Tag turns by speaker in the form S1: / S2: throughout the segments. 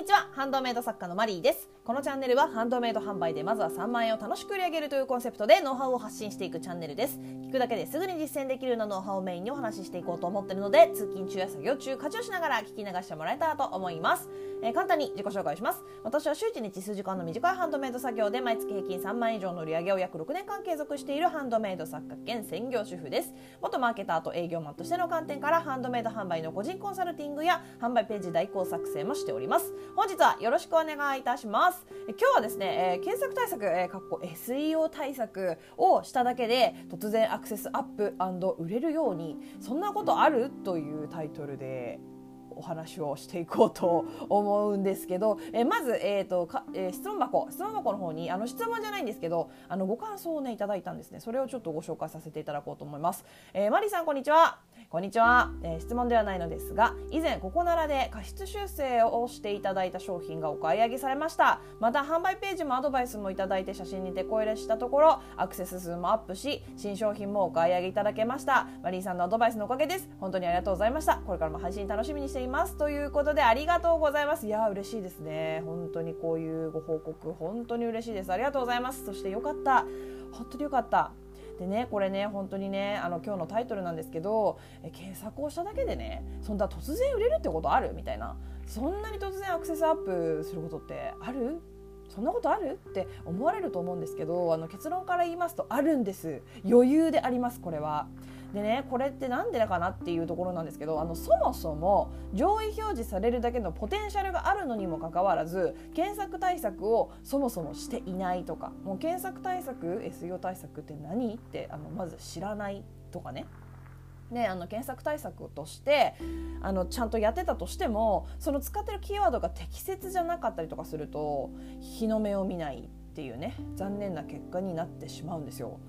S1: にちは。ハンドメイド作家のマリーです。このチャンネルはハンドメイド販売でまずは3万円を楽しく売り上げるというコンセプトでノウハウを発信していくチャンネルです。聞くだけですぐに実践できるようなノウハウをメインにお話ししていこうと思っているので通勤中や作業中家事をしながら聞き流してもらえたらと思います。えー簡単に自己紹介します。私は週1日数時間の短いハンドメイド作業で毎月平均3万円以上の売り上げを約6年間継続しているハンドメイド作家兼専業主婦です。元マーケターと営業マンとしての観点からハンドメイド販売の個人コンサルティングや販売ページ代行作成もしております。本日はよろしくお願いいたします。今日はですね、えー検索対策、えー、かっこ SEO 対策をしただけで突然アクセスアップ売れるようにそんなことある？というタイトルでお話をしていこうと思うんですけど、えーまず、えーとかえー質問箱。質問箱の方にあの質問じゃないんですけどあのご感想をねいただいたんですね。それをちょっとご紹介させていただこうと思います、えーマリーさんこんにちは。こんにちは、えー質問ではないのですが以前ここならで過失修正をしていただいた商品がお買い上げされました。また販売ページもアドバイスもいただいて写真にてこ入れしたところアクセス数もアップし新商品もお買い上げいただけました。マリーさんのアドバイスのおかげです。本当にありがとうございました。これからも配信楽しみにしています。ということでありがとうございます。いや嬉しいですね。本当にこういうご報告本当に嬉しいです。ありがとうございます。そしてよかった。本当によかった。でねこれね本当にねあの今日のタイトルなんですけどえ検索をしただけでねそんな突然売れるってことある？みたいな。そんなに突然アクセスアップすることってある？そんなことある？って思われると思うんですけどあの結論から言いますとあるんです。余裕でありますこれは。でねこれってなんでだかなっていうところなんですけどあのそもそも上位表示されるだけのポテンシャルがあるのにもかかわらず検索対策をそもそもしていないとかもう検索対策 SEO 対策って何？ってあのまず知らないとかね。ね、あの検索対策としてあのちゃんとやってたとしてもその使ってるキーワードが適切じゃなかったりとかすると日の目を見ないっていうね残念な結果になってしまうんですよ。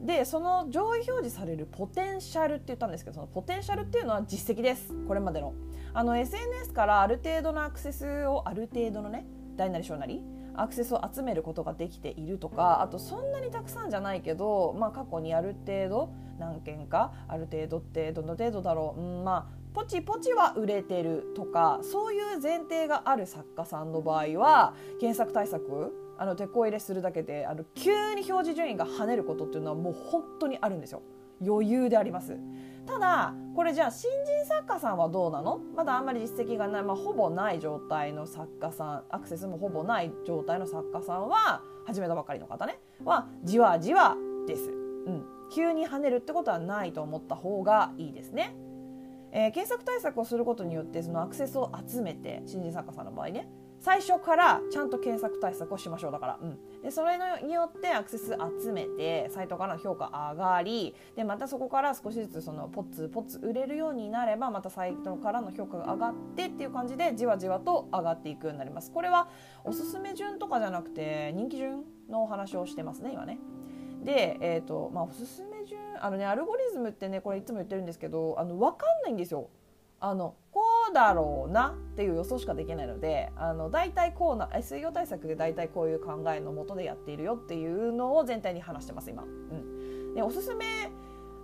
S1: でその上位表示されるポテンシャルって言ったんですけどそのポテンシャルっていうのは実績ですこれまでのあの SNS からある程度のアクセスをある程度のね大なり小なりアクセスを集めることができているとかあとそんなにたくさんじゃないけど、まあ、過去にある程度何件かある程度ってどの程度だろう、うん、まあポチポチは売れてるとかそういう前提がある作家さんの場合は検索対策あの手こ入れするだけであの急に表示順位が跳ねることっていうのはもう本当にあるんですよ。余裕であります。ただこれじゃあ新人作家さんはどうなの？まだあんまり実績がない、まあ、ほぼない状態の作家さんアクセスもほぼない状態の作家さんは始めたばかりの方ね。はじわじわです、うん、急に跳ねるってことはないと思った方がいいですね。えー検索対策をすることによってそのアクセスを集めて新人作家さんの場合ね。最初からちゃんと検索対策をしましょうだから、うん、でそれによってアクセス集めてサイトからの評価上がりでまたそこから少しずつそのポツポツ売れるようになればまたサイトからの評価が上がってっていう感じでじわじわと上がっていくようになります。これはおすすめ順とかじゃなくて人気順のお話をしてますね今ね。で、えーとまあ、おすすめ順あのねアルゴリズムってねこれいつも言ってるんですけどあの分かんないんですよあのこうだろうなっていう予想しかできないのであの大体こうな SEO 対策で大体こういう考えのもとでやっているよっていうのを全体に話してます今。うん、でおすすめ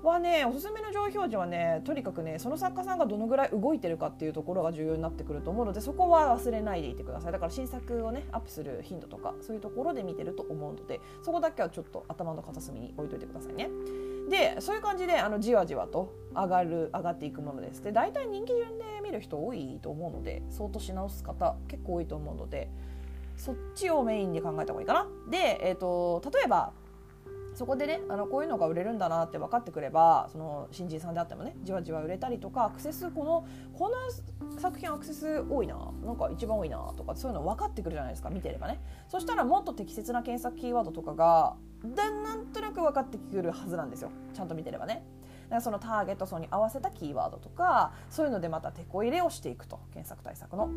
S1: はねおすすめの上位表示はねとにかくねその作家さんがどのぐらい動いてるかっていうところが重要になってくると思うのでそこは忘れないでいてください。だから新作をねアップする頻度とかそういうところで見てると思うのでそこだけはちょっと頭の片隅に置いといてくださいね。でそういう感じであのじわじわと上がる上がっていくものです。で大体人気順で見る人多いと思うので相当し直す方結構多いと思うのでそっちをメインに考えた方がいいかな。で、えー、と例えばそこでねあのこういうのが売れるんだなって分かってくればその新人さんであってもねじわじわ売れたりとかアクセスこのこの作品アクセス多いななんか一番多いなとかそういうの分かってくるじゃないですか見てればねそしたらもっと適切な検索キーワードとかがだなんとなく分かってくるはずなんですよちゃんと見てればね。だからそのターゲット層に合わせたキーワードとかそういうのでまた手こ入れをしていくと検索対策の。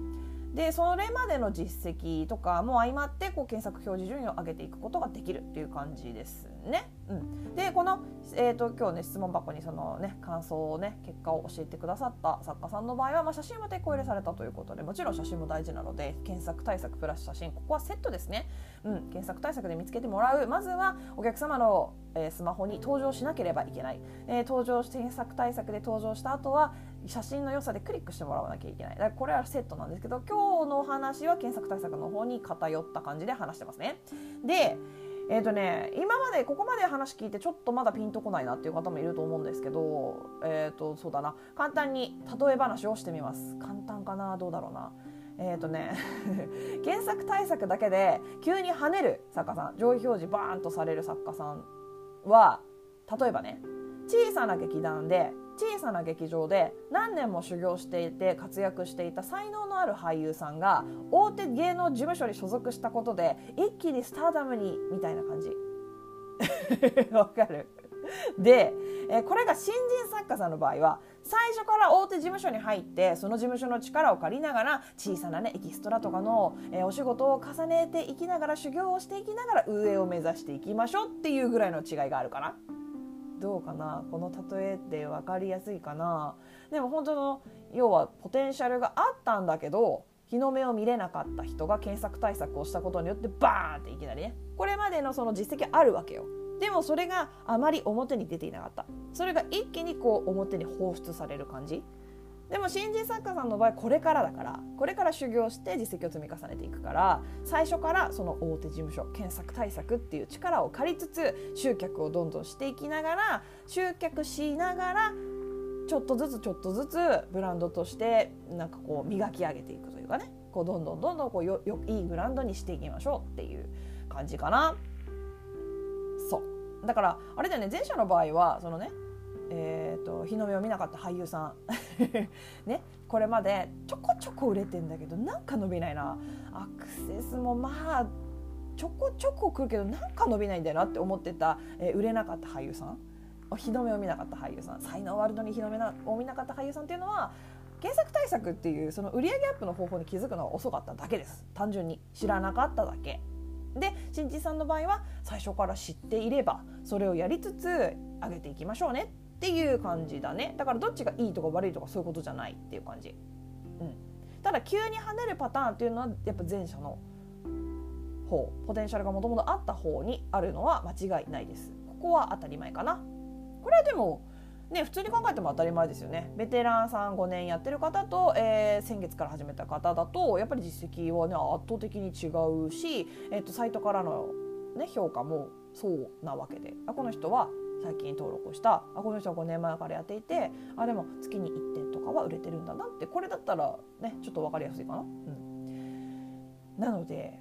S1: でそれまでの実績とかも相まってこう検索表示順位を上げていくことができるっていう感じですね。うん、でこの、えーと、今日ね質問箱にそのね感想をね結果を教えてくださった作家さんの場合は、まあ、写真は手こ入れされたということでもちろん写真も大事なので検索対策プラス写真ここはセットですね、うん、検索対策で見つけてもらう。まずはお客様の、えー、スマホに登場しなければいけない、えー、登場検索対策で登場した後は写真の良さでクリックしてもらわなきゃいけない。だからこれはセットなんですけど今日の話は検索対策の方に偏った感じで話してますね。でえーとね、今までここまで話聞いてちょっとまだピンとこないなっていう方もいると思うんですけど、えーと、そうだな。簡単に例え話をしてみます。簡単かな？どうだろうな。えっ、ー、とね検索対策だけで急に跳ねる作家さん上位表示バーンとされる作家さんは例えばね小さな劇団で小さな劇場で何年も修行していて活躍していた才能のある俳優さんが大手芸能事務所に所属したことで一気にスターダムにみたいな感じ わかるで、えこれが新人作家さんの場合は最初から大手事務所に入ってその事務所の力を借りながら小さなねエキストラとかの、えお仕事を重ねていきながら修行をしていきながら上を目指していきましょうっていうぐらいの違いがあるかな。どうかな？この例えで分かりやすいかな？でも本当の要はポテンシャルがあったんだけど日の目を見れなかった人が検索対策をしたことによってバーンっていきなりねこれまでのその実績あるわけよ。でもそれがあまり表に出ていなかった。それが一気にこう表に放出される感じ。でも新人作家さんの場合これからだからこれから修行して実績を積み重ねていくから最初からその大手事務所検索対策っていう力を借りつつ集客をどんどんしていきながら集客しながらちょっとずつちょっとずつブランドとしてなんかこう磨き上げていくというかね。こうどんどんどんどんこうよよいいブランドにしていきましょうっていう感じかな。そう。だからあれだよね。前者の場合はそのねえーと、日の目を見なかった俳優さん。ねこれまでちょこちょこ売れてんだけどなんか伸びないな。アクセスもまあちょこちょこ来るけどなんか伸びないんだよなって思ってた、えー、売れなかった俳優さん。日の目を見なかった俳優さん。才能ワールドに日の目を見なかった俳優さんっていうのは検索対策っていうその売上アップの方法に気づくのが遅かっただけです。単純に。知らなかっただけ。で新人さんの場合は最初から知っていればそれをやりつつ上げていきましょうね。っていう感じだね。だからどっちがいいとか悪いとかそういうことじゃないっていう感じ、うん、ただ急に跳ねるパターンっていうのはやっぱ前者の方ポテンシャルがもともとあった方にあるのは間違いないです。ここは当たり前かな。これはでもね、普通に考えても当たり前ですよね。ベテランさん5年やってる方と、えー、先月から始めた方だとやっぱり実績は、ね、圧倒的に違うし、えーと、とサイトからの、ね、評価もそうなわけで。あこの人は最近登録したあこの人は5年前からやっていてあでも月に1点とかは売れてるんだなってこれだったらねちょっと分かりやすいかな。うん、なので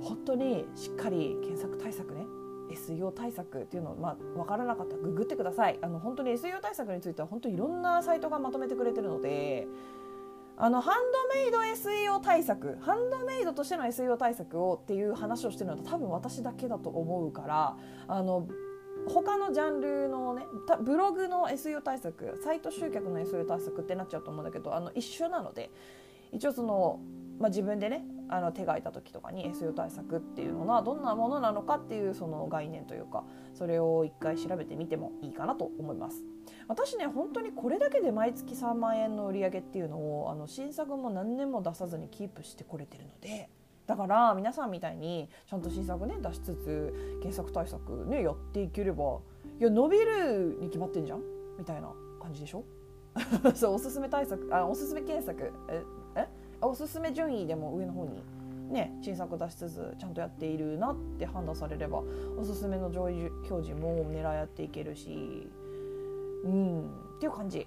S1: 本当にしっかり検索対策ね SEO 対策っていうのを、まあ、分からなかったらググってくださいあの本当に SEO 対策については本当にいろんなサイトがまとめてくれてるのであのハンドメイド SEO 対策ハンドメイドとしての SEO 対策をっていう話をしてるのは多分私だけだと思うからあの他のジャンルのねブログの SEO 対策サイト集客の SEO 対策ってなっちゃうと思うんだけどあの一緒なので一応その、まあ、自分でねあの手がいた時とかに SEO 対策っていうのはどんなものなのかっていうその概念というかそれを一回調べてみてもいいかなと思います。私ね本当にこれだけで毎月3万円の売り上げっていうのをあの新作も何年も出さずにキープしてこれてるのでだから皆さんみたいにちゃんと新作ね出しつつ検索対策ねやっていければいや伸びるに決まってんじゃん？みたいな感じでしょ？そうおすすめ対策あおすすめ検索ええ？おすすめ順位でも上の方にね新作出しつつちゃんとやっているなって判断されればおすすめの上位表示も狙いやっていけるし。うんっていう感じ。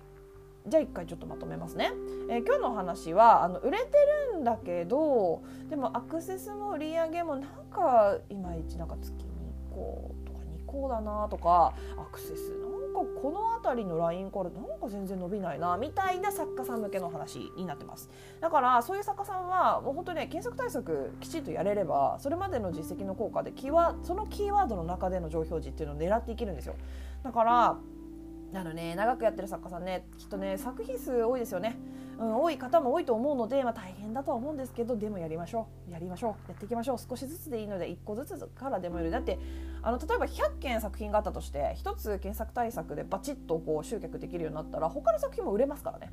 S1: じゃあ一回ちょっとまとめますね、えー、今日のお話はあの売れてるだけどでもアクセスも売り上げもなんかいまいちなんか月2個とか2個だなとかアクセスなんかこの辺りのラインからなんか全然伸びないなみたいな作家さん向けの話になってます。だからそういう作家さんはもう本当に、ね、検索対策きちんとやれればそれまでの実績の効果でキーワそのキーワードの中での上表示っていうのを狙っていけるんですよ。だからあのね長くやってる作家さんねきっとね作品数多いですよね、うん、多い方も多いと思うので、まあ、大変だとは思うんですけどでもやりましょう。やりましょう。やっていきましょう。少しずつでいいので1個ずつからでもいいだってあの例えば100件作品があったとして1つ検索対策でバチッとこう集客できるようになったら他の作品も売れますからね。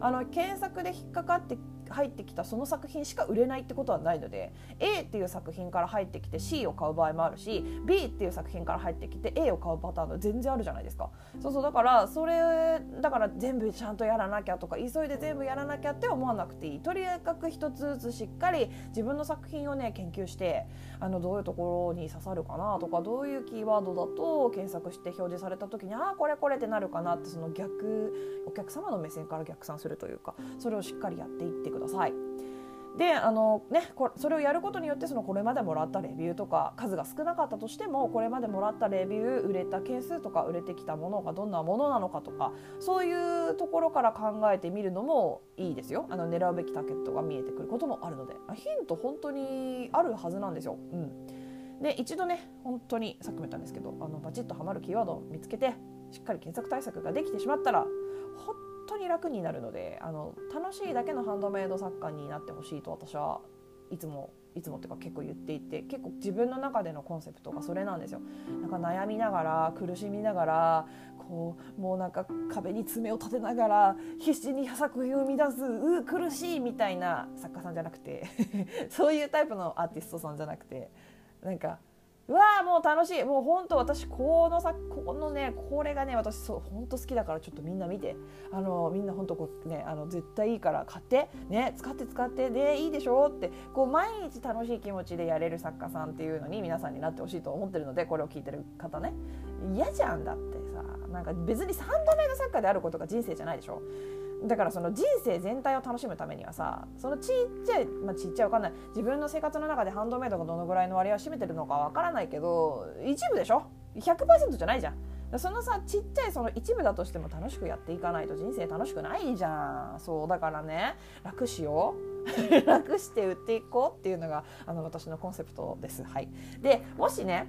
S1: あの検索で引っかかって入ってきたその作品しか売れないってことはないので A っていう作品から入ってきて C を買う場合もあるし B っていう作品から入ってきて A を買うパターンが全然あるじゃないですか。そうそうだからそれだから全部ちゃんとやらなきゃとか急いで全部やらなきゃって思わなくていい。とりあえず一つずつしっかり自分の作品をね研究してあのどういうところに刺さるかなとかどういうキーワードだと検索して表示された時にああこれこれってなるかなってその逆お客様の目線から逆算するというかそれをしっかりやっていってください。であのねこそれをやることによってそのこれまでもらったレビューとか数が少なかったとしてもこれまでもらったレビュー売れた件数とか売れてきたものがどんなものなのかとかそういうところから考えてみるのもいいですよあの狙うべきターゲットが見えてくることもあるのでヒント本当にあるはずなんですよ。うん、で一度ね本当にさっきも言ったんですけどあのバチッとはまるキーワードを見つけてしっかり検索対策ができてしまったら本当に楽になるのであの楽しいだけのハンドメイド作家になってほしいと私はいつもいつもっていうか結構言っていて結構自分の中でのコンセプトがそれなんですよ。なんか悩みながら苦しみながらこうもうなんか壁に爪を立てながら必死に作品を生み出すう苦しいみたいな作家さんじゃなくて そういうタイプのアーティストさんじゃなくてなんかうわーもう楽しい。もう本当私このさこのねこれがね私そう本当好きだからちょっとみんな見て。あのみんな本当こうねあの絶対いいから買ってね使って使ってでいいでしょってこう毎日楽しい気持ちでやれる作家さんっていうのに皆さんになってほしいと思ってるのでこれを聞いてる方ね。嫌じゃんだってさなんか別に3度目の作家であることが人生じゃないでしょ。だからその人生全体を楽しむためにはさそのちっちゃい、まあ、ちっちゃいわかんない。自分の生活の中でハンドメイドがどのぐらいの割合を占めてるのかわからないけど一部でしょ？100%じゃないじゃん。そのさちっちゃいその一部だとしても楽しくやっていかないと人生楽しくないじゃん。そうだからね楽しよう。楽して売っていこうっていうのがあの私のコンセプトです。はい、でもしね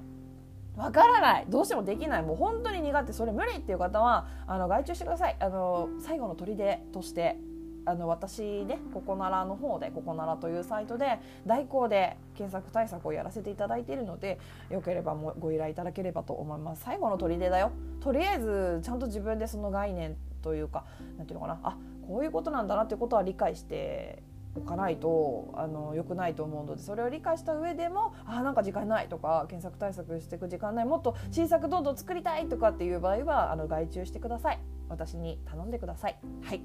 S1: わからない。どうしてもできない。もう本当に苦手。それ無理っていう方はあの外注してください。あの最後の砦としてあの私ねココナラの方でココナラというサイトで代行で検索対策をやらせていただいているのでよければもご依頼いただければと思います。最後の砦だよ。とりあえずちゃんと自分でその概念というか何ていうのかな。あこういうことなんだなってことは理解してかないとあの良くないと思うのでそれを理解した上でもあなんか時間ないとか検索対策していく時間ないもっと新作どんどん作りたいとかっていう場合はあの外注してください私に頼んでください。はい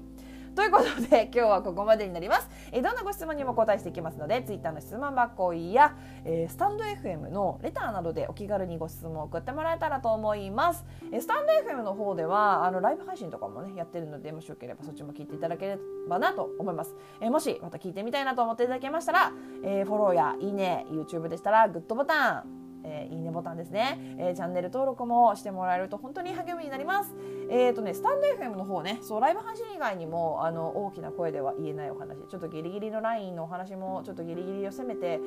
S1: ということで今日はここまでになります。えー、どんなご質問にも答えしていきますので Twitter の質問箱や、えー、スタンド FM のレターなどでお気軽にご質問を送ってもらえたらと思います。えー、スタンド FM の方ではあのライブ配信とかもねやってるのでもしよければそっちも聞いていただければなと思います。え、もしまた聞いてみたいなと思っていただけましたら、え、フォローやいいね YouTube でしたらグッドボタンえー、いいねボタンですね、えー、チャンネル登録もしてもらえると本当に励みになります。えっ、ー、とね、スタンド FM の方ね、そうライブ配信以外にもあの大きな声では言えないお話、ちょっとギリギリのラインのお話もちょっとギリギリを攻めて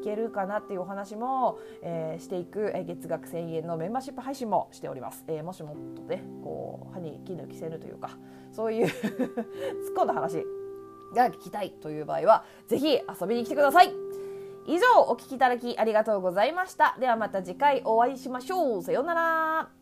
S1: いけるかなっていうお話も、えー、していく、えー、月額1000円のメンバーシップ配信もしております。えー、もしもっとね、こう歯に衣着せぬというか、そういう 突っ込んだ話が聞きたいという場合は、ぜひ遊びに来てください。以上お聞きいただきありがとうございました。ではまた次回お会いしましょう。さようなら。